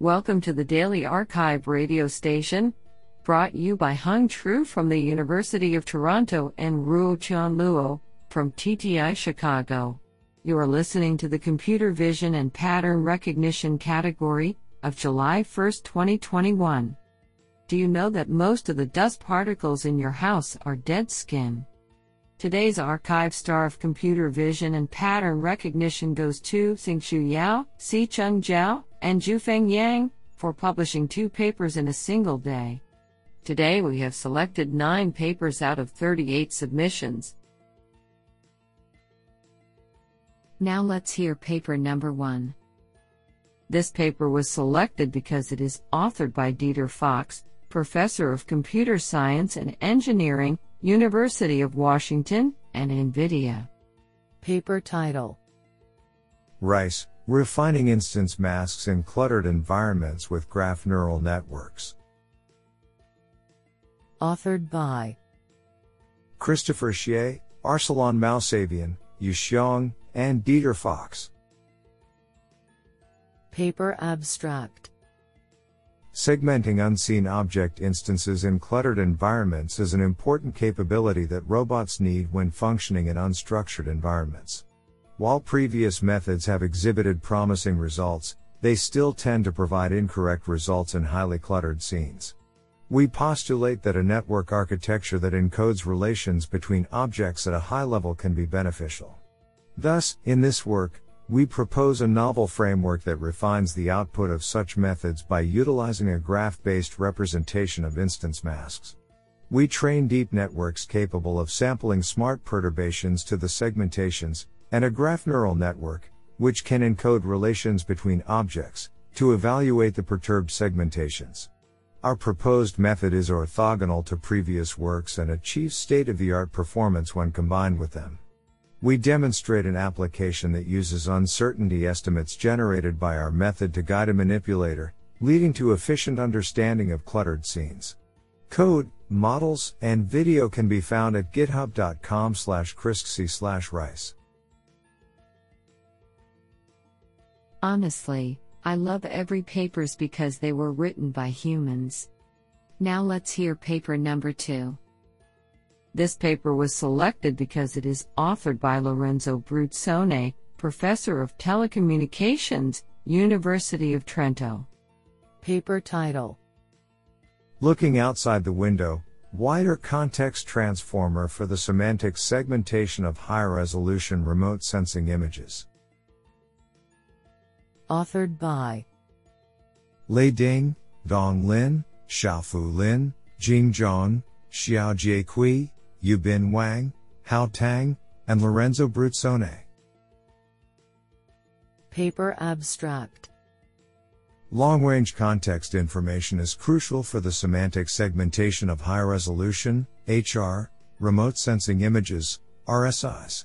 Welcome to the Daily arXiv radio station, brought you by Hang Chu from the University of Toronto and Ruotian Luo from TTI Chicago. You are listening to the Computer Vision and Pattern Recognition category of July 1, 2021. Do you know that most of the dust particles in your house are dead skin? Today's arXiv star of computer vision and pattern recognition goes to Xingxu Yao, Sicheng Zhao, and Jufeng Yang for publishing two papers in a single day. Today we have selected nine papers out of 38 submissions. Now let's hear paper number one. This paper was selected because it is authored by Dieter Fox, professor of computer science and engineering University of Washington, and NVIDIA. Paper title Rice Refining Instance Masks in Cluttered Environments with Graph Neural Networks. Authored by Christopher Xie, Arsalan Mousavian, Yu Xiang, and Dieter Fox. Paper abstract Segmenting unseen object instances in cluttered environments is an important capability that robots need when functioning in unstructured environments. While previous methods have exhibited promising results, they still tend to provide incorrect results in highly cluttered scenes. We postulate that a network architecture that encodes relations between objects at a high level can be beneficial. Thus, in this work, we propose a novel framework that refines the output of such methods by utilizing a graph based representation of instance masks. We train deep networks capable of sampling smart perturbations to the segmentations, and a graph neural network, which can encode relations between objects, to evaluate the perturbed segmentations. Our proposed method is orthogonal to previous works and achieves state of the art performance when combined with them. We demonstrate an application that uses uncertainty estimates generated by our method to guide a manipulator, leading to efficient understanding of cluttered scenes. Code, models, and video can be found at github.com slash rice. Honestly, I love every papers because they were written by humans. Now let's hear paper number two. This paper was selected because it is authored by Lorenzo Bruzzone, Professor of Telecommunications, University of Trento. Paper title Looking outside the window, wider context transformer for the semantic segmentation of high resolution remote sensing images. Authored by Lei Ding, Dong Lin, Xiaofu Lin, Jing Zhang, Xiaojie Kui, Yubin Wang, Hao Tang, and Lorenzo Bruzzone. Paper Abstract Long range context information is crucial for the semantic segmentation of high resolution, HR, remote sensing images, RSIs.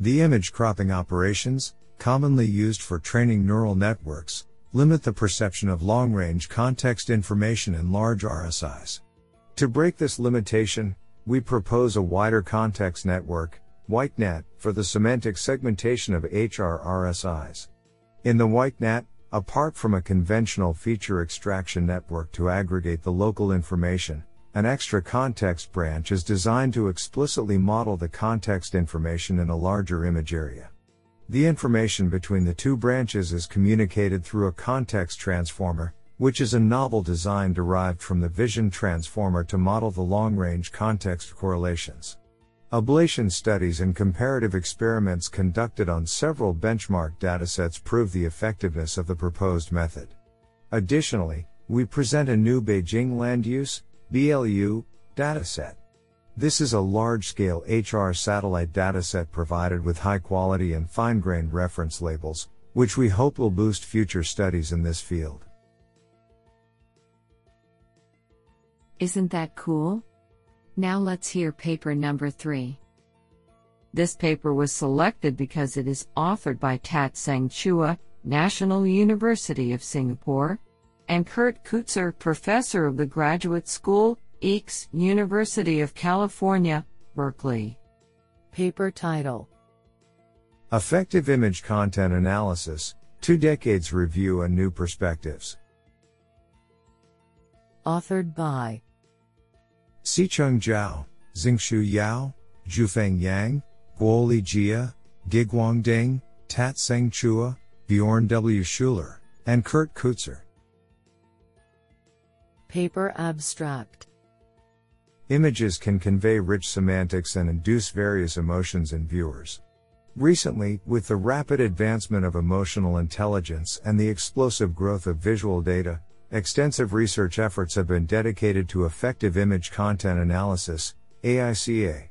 The image cropping operations, commonly used for training neural networks, limit the perception of long range context information in large RSIs. To break this limitation, we propose a wider context network, WITENET, for the semantic segmentation of HR RSIs. In the WITENET, apart from a conventional feature extraction network to aggregate the local information, an extra context branch is designed to explicitly model the context information in a larger image area. The information between the two branches is communicated through a context transformer, which is a novel design derived from the vision transformer to model the long range context correlations. Ablation studies and comparative experiments conducted on several benchmark datasets prove the effectiveness of the proposed method. Additionally, we present a new Beijing Land Use BLU dataset. This is a large scale HR satellite dataset provided with high quality and fine grained reference labels, which we hope will boost future studies in this field. Isn't that cool? Now let's hear paper number 3. This paper was selected because it is authored by Tat Seng Chua, National University of Singapore, and Kurt Keutzer, Professor of the Graduate School, EECS, University of California, Berkeley. Paper title Affective Image Content Analysis Two Decades Review and New Perspectives. Authored by Sicheng Zhao, Xingxu Yao, Jufeng Yang, Guoli Jia, Guiguang Ding, Tat-Seng Chua, Bjorn W. Schuller, and Kurt Keutzer. Paper Abstract Images can convey rich semantics and induce various emotions in viewers. Recently, with the rapid advancement of emotional intelligence and the explosive growth of visual data, extensive research efforts have been dedicated to affective image content analysis, AICA.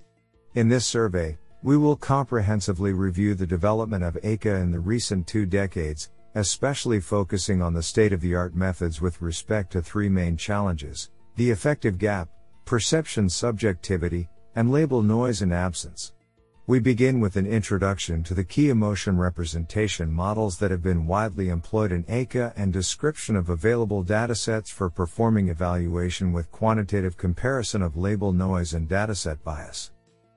In this survey, we will comprehensively review the development of AICA in the recent two decades, especially focusing on the state of the art methods with respect to three main challenges the affective gap, perception subjectivity, and label noise and absence. We begin with an introduction to the key emotion representation models that have been widely employed in AICA and description of available datasets for performing evaluation with quantitative comparison of label noise and dataset bias.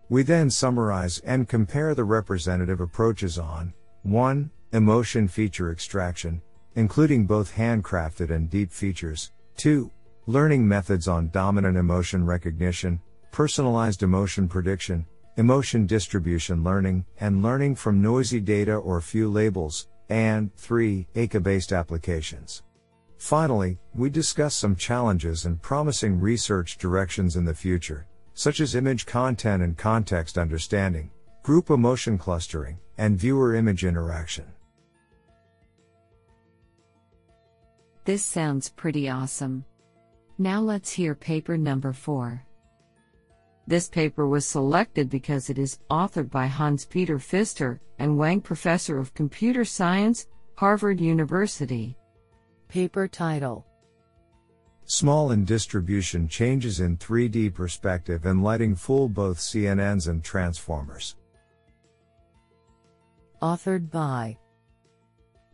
We then summarize and compare the representative approaches on 1. Emotion feature extraction, including both handcrafted and deep features, 2 learning methods on dominant emotion recognition, personalized emotion prediction, emotion distribution learning, and learning from noisy data or few labels, and 3. ACA based applications. Finally, we discuss some challenges and promising research directions in the future, such as image content and context understanding, group emotion clustering, and viewer image interaction. This sounds pretty awesome. Now let's hear paper number 4. This paper was selected because it is authored by Hanspeter Pfister and Wang Professor of Computer Science, Harvard University. Paper title Small in distribution changes in 3D perspective and lighting fool both CNNs and transformers. Authored by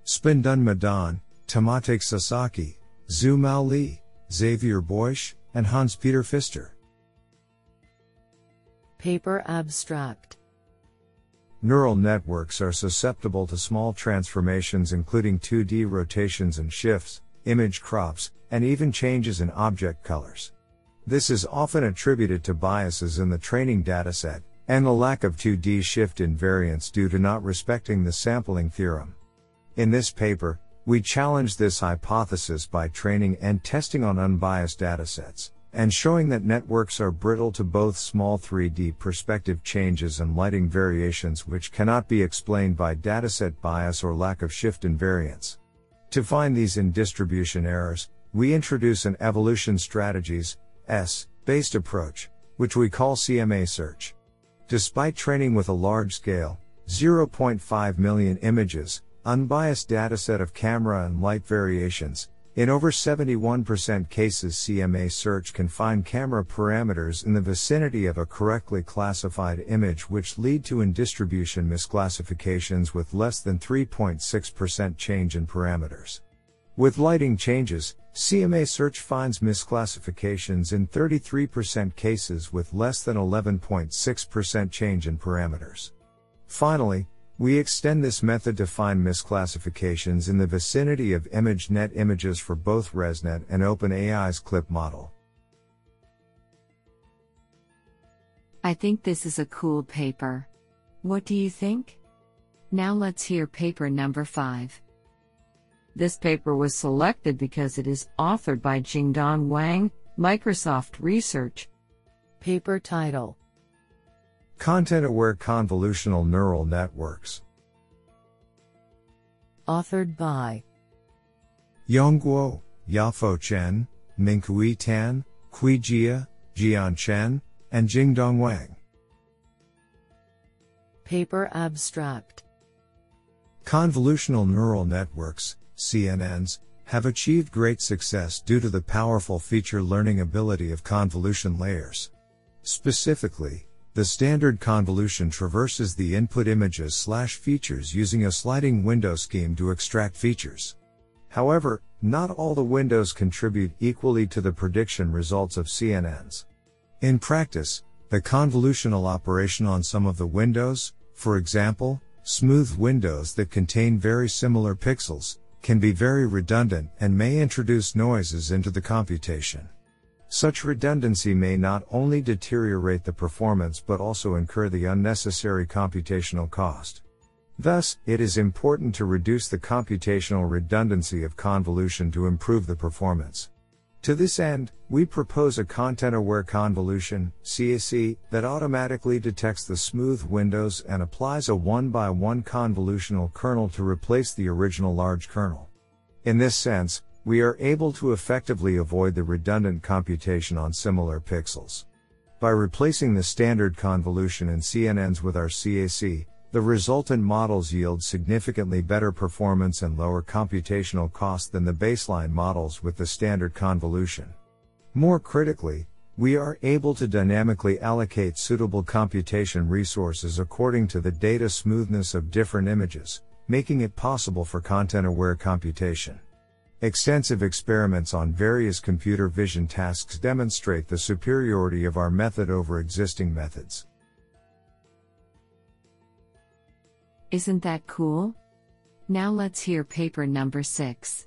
Spandan Madan, Tomotake Sasaki, Tzu-Mao Li. Xavier Boix, and Hanspeter Pfister. Paper Abstract Neural networks are susceptible to small transformations, including 2D rotations and shifts, image crops, and even changes in object colors. This is often attributed to biases in the training dataset, and the lack of 2D shift invariance due to not respecting the sampling theorem. In this paper, we challenge this hypothesis by training and testing on unbiased datasets, and showing that networks are brittle to both small 3D perspective changes and lighting variations which cannot be explained by dataset bias or lack of shift invariance. To find these in distribution errors, we introduce an evolution strategies, S, based approach, which we call CMA search. Despite training with a large scale, 0.5 million images, Unbiased dataset of camera and light variations. In over 71% cases, CMA search can find camera parameters in the vicinity of a correctly classified image, which lead to in distribution misclassifications with less than 3.6% change in parameters. With lighting changes, CMA search finds misclassifications in 33% cases with less than 11.6% change in parameters. Finally, we extend this method to find misclassifications in the vicinity of ImageNet images for both ResNet and OpenAI's CLIP model. I think this is a cool paper. What do you think? Now let's hear paper number 5. This paper was selected because it is authored by Jingdong Wang, Microsoft Research. Paper title Content aware convolutional neural networks. Authored by Yongguo, Yaofo Chen, Mingkui Tan, Kui Jia, Jian Chen, and Jingdong Wang. Paper Abstract Convolutional neural networks, CNNs, have achieved great success due to the powerful feature learning ability of convolution layers. Specifically, the standard convolution traverses the input images slash features using a sliding window scheme to extract features. However, not all the windows contribute equally to the prediction results of CNNs. In practice, the convolutional operation on some of the windows, for example, smooth windows that contain very similar pixels, can be very redundant and may introduce noises into the computation. Such redundancy may not only deteriorate the performance but also incur the unnecessary computational cost. Thus, it is important to reduce the computational redundancy of convolution to improve the performance. To this end, we propose a content-aware convolution, CAC, that automatically detects the smooth windows and applies a one-by-one convolutional kernel to replace the original large kernel. In this sense, we are able to effectively avoid the redundant computation on similar pixels. By replacing the standard convolution in CNNs with our CAC, the resultant models yield significantly better performance and lower computational cost than the baseline models with the standard convolution. More critically, we are able to dynamically allocate suitable computation resources according to the data smoothness of different images, making it possible for content aware computation. Extensive experiments on various computer vision tasks demonstrate the superiority of our method over existing methods. Isn't that cool? Now let's hear paper number 6.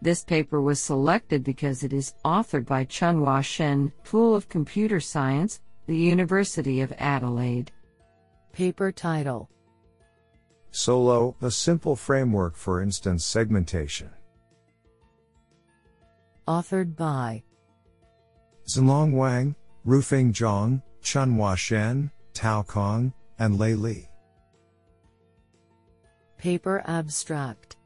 This paper was selected because it is authored by Chunhua Shen, School of Computer Science, the University of Adelaide. Paper title Solo, a simple framework for instance segmentation. Authored by Xinlong Wang, Rufeng Zhang, Chunhua Shen, Tao Kong, and Lei Li. Paper Abstract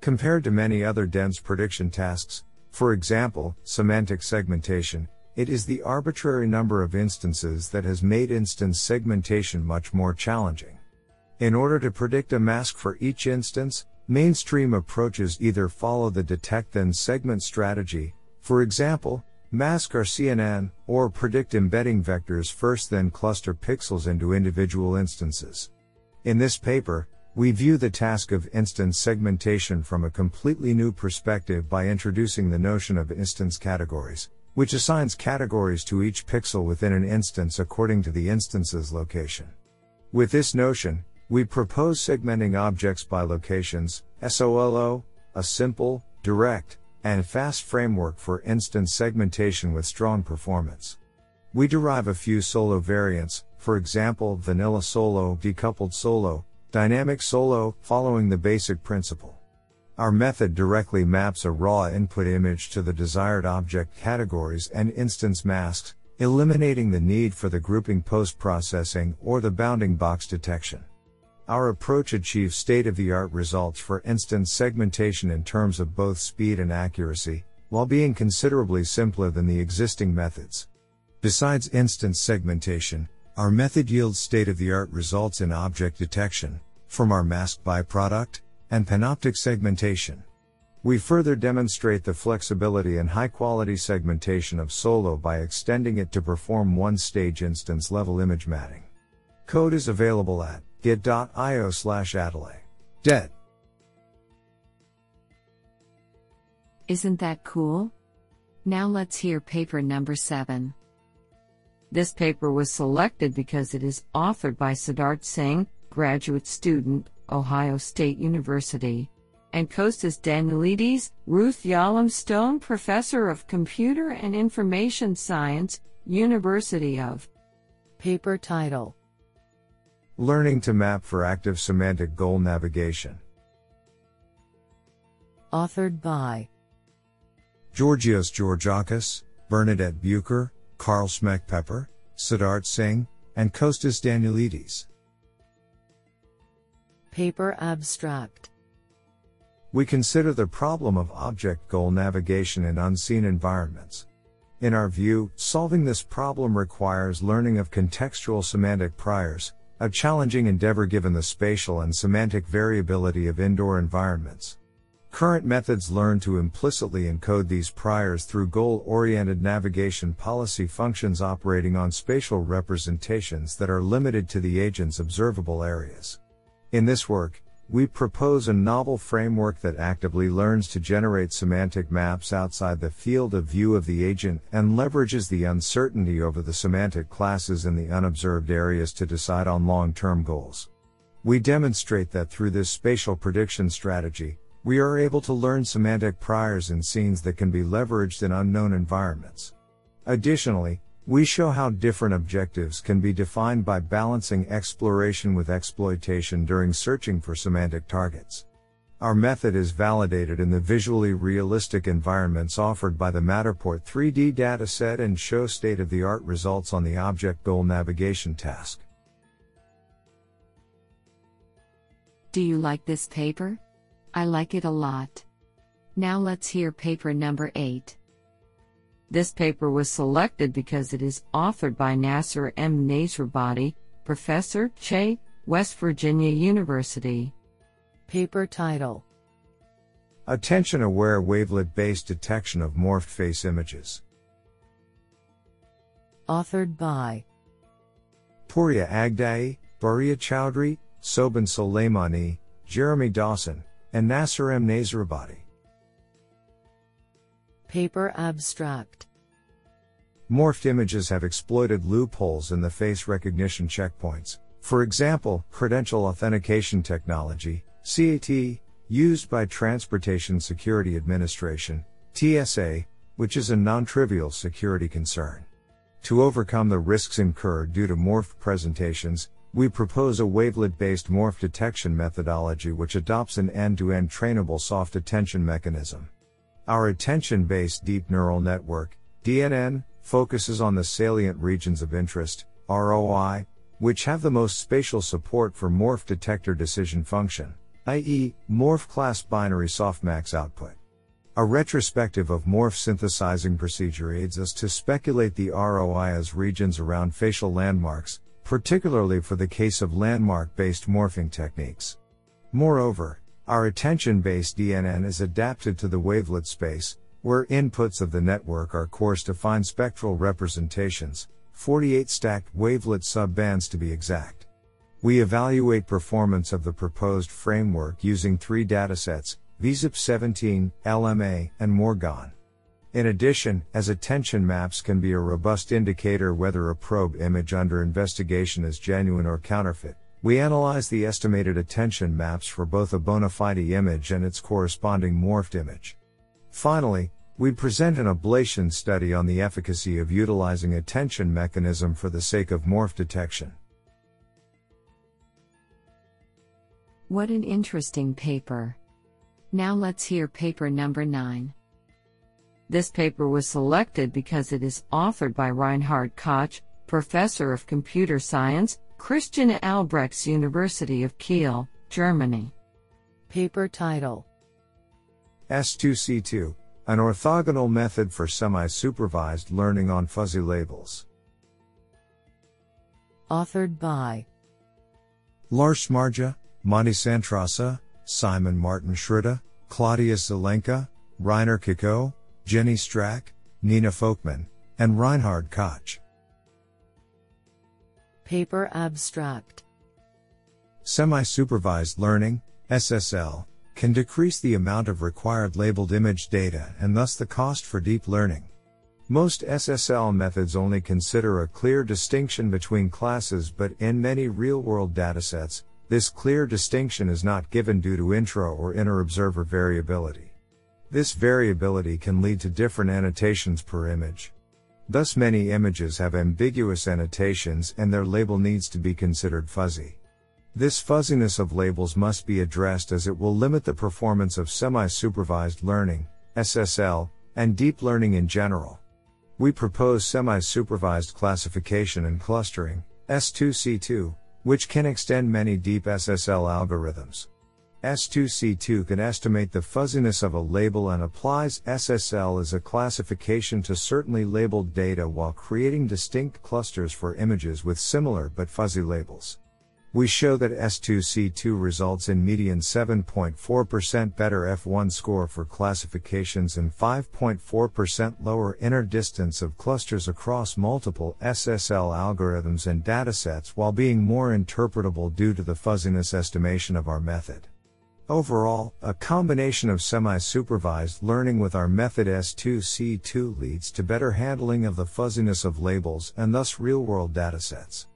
Compared to many other dense prediction tasks, for example, semantic segmentation, it is the arbitrary number of instances that has made instance segmentation much more challenging. In order to predict a mask for each instance, mainstream approaches either follow the detect then segment strategy, for example, Mask R-CNN, or predict embedding vectors first then cluster pixels into individual instances. In this paper, we view the task of instance segmentation from a completely new perspective by introducing the notion of instance categories, which assigns categories to each pixel within an instance according to the instance's location. With this notion, we propose segmenting objects by locations, SOLO, a simple, direct, and fast framework for instance segmentation with strong performance. We derive a few solo variants, for example, vanilla solo, decoupled solo, Dynamic solo, following the basic principle. Our method directly maps a raw input image to the desired object categories and instance masks, eliminating the need for the grouping post processing or the bounding box detection. Our approach achieves state of the art results for instance segmentation in terms of both speed and accuracy, while being considerably simpler than the existing methods. Besides instance segmentation, our method yields state of the art results in object detection, from our mask byproduct, and panoptic segmentation. We further demonstrate the flexibility and high quality segmentation of Solo by extending it to perform one stage instance level image matting. Code is available at git.io slash Adelaide. Dead. Isn't that cool? Now let's hear paper number 7. This paper was selected because it is authored by Siddharth Singh, graduate student, Ohio State University, and Kostas Daniilidis, Ruth Yalom Stone Professor of Computer and Information Science, University of. Paper title Learning to Map for Active Semantic Goal Navigation. Authored by Georgios Georgakis, Bernadette Bucher, Karl Schmeckpeper, Siddharth Singh, and Kostas Daniilidis. Paper Abstract We consider the problem of object goal navigation in unseen environments. In our view, solving this problem requires learning of contextual semantic priors, a challenging endeavor given the spatial and semantic variability of indoor environments. Current methods learn to implicitly encode these priors through goal oriented navigation policy functions operating on spatial representations that are limited to the agent's observable areas. In this work, we propose a novel framework that actively learns to generate semantic maps outside the field of view of the agent and leverages the uncertainty over the semantic classes in the unobserved areas to decide on long term goals. We demonstrate that through this spatial prediction strategy, we are able to learn semantic priors in scenes that can be leveraged in unknown environments. Additionally, we show how different objectives can be defined by balancing exploration with exploitation during searching for semantic targets. Our method is validated in the visually realistic environments offered by the Matterport 3D dataset and show state of the art results on the object goal navigation task. Do you like this paper? I like it a lot. Now let's hear paper number 8. This paper was selected because it is authored by Nasser M. Nasrabadi, Professor, Che, West Virginia University. Paper title Attention Aware Wavelet Based Detection of Morphed Face Images. Authored by Poorya Aghdaie, Baaria Chaudhary, Sobhan Soleymani, Jeremy Dawson, and Nasser M. Nasrabadi. Paper Abstract Morphed images have exploited loopholes in the face recognition checkpoints. For example, credential authentication technology, CAT, used by Transportation Security Administration, TSA, which is a non-trivial security concern. To overcome the risks incurred due to morphed presentations, we propose a wavelet-based morph detection methodology which adopts an end-to-end trainable soft attention mechanism. Our attention-based deep neural network, DNN, focuses on the salient regions of interest, ROI, which have the most spatial support for morph detector decision function i.e., morph class binary softmax output. A retrospective of morph synthesizing procedure aids us to speculate the ROI as regions around facial landmarks, particularly for the case of landmark based morphing techniques. Moreover, our attention based DNN is adapted to the wavelet space, where inputs of the network are coarse to fine spectral representations, 48 stacked wavelet subbands to be exact. We evaluate performance of the proposed framework using three datasets, VZIP 17, LMA, and MorGAN. In addition, as attention maps can be a robust indicator whether a probe image under investigation is genuine or counterfeit, we analyze the estimated attention maps for both a bona fide image and its corresponding morphed image. Finally, we present an ablation study on the efficacy of utilizing attention mechanism for the sake of morph detection. What an interesting paper. Now let's hear paper number 9. This paper was selected because it is authored by Reinhard Koch, Professor of Computer Science, Christian Albrechts University of Kiel, Germany. Paper title S2C2 An orthogonal method for semi supervised learning on fuzzy labels. Authored by Lars Schmarje, Monty Santarossa, Simon Martin Schroeder, Claudius Zelenka, Rainer Kiko, Jenny Stracke, Nina Volkmann, and Reinhard Koch. Paper Abstract Semi supervised learning, SSL, can decrease the amount of required labeled image data and thus the cost for deep learning. Most SSL methods only consider a clear distinction between classes, but in many real world datasets, this clear distinction is not given due to intra or inter observer variability. This variability can lead to different annotations per image. Thus many images have ambiguous annotations and their label needs to be considered fuzzy. This fuzziness of labels must be addressed as it will limit the performance of semi-supervised learning, SSL, and deep learning in general. We propose semi-supervised classification and clustering, S2C2, which can extend many deep SSL algorithms. S2C2 can estimate the fuzziness of a label and applies SSL as a classification to certainly labeled data while creating distinct clusters for images with similar but fuzzy labels. We show that S2C2 results in median 7.4% better F1 score for classifications and 5.4% lower inner distance of clusters across multiple SSL algorithms and datasets while being more interpretable due to the fuzziness estimation of our method. Overall, a combination of semi-supervised learning with our method S2C2 leads to better handling of the fuzziness of labels and thus real-world datasets.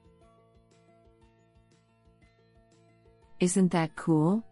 Isn't that cool?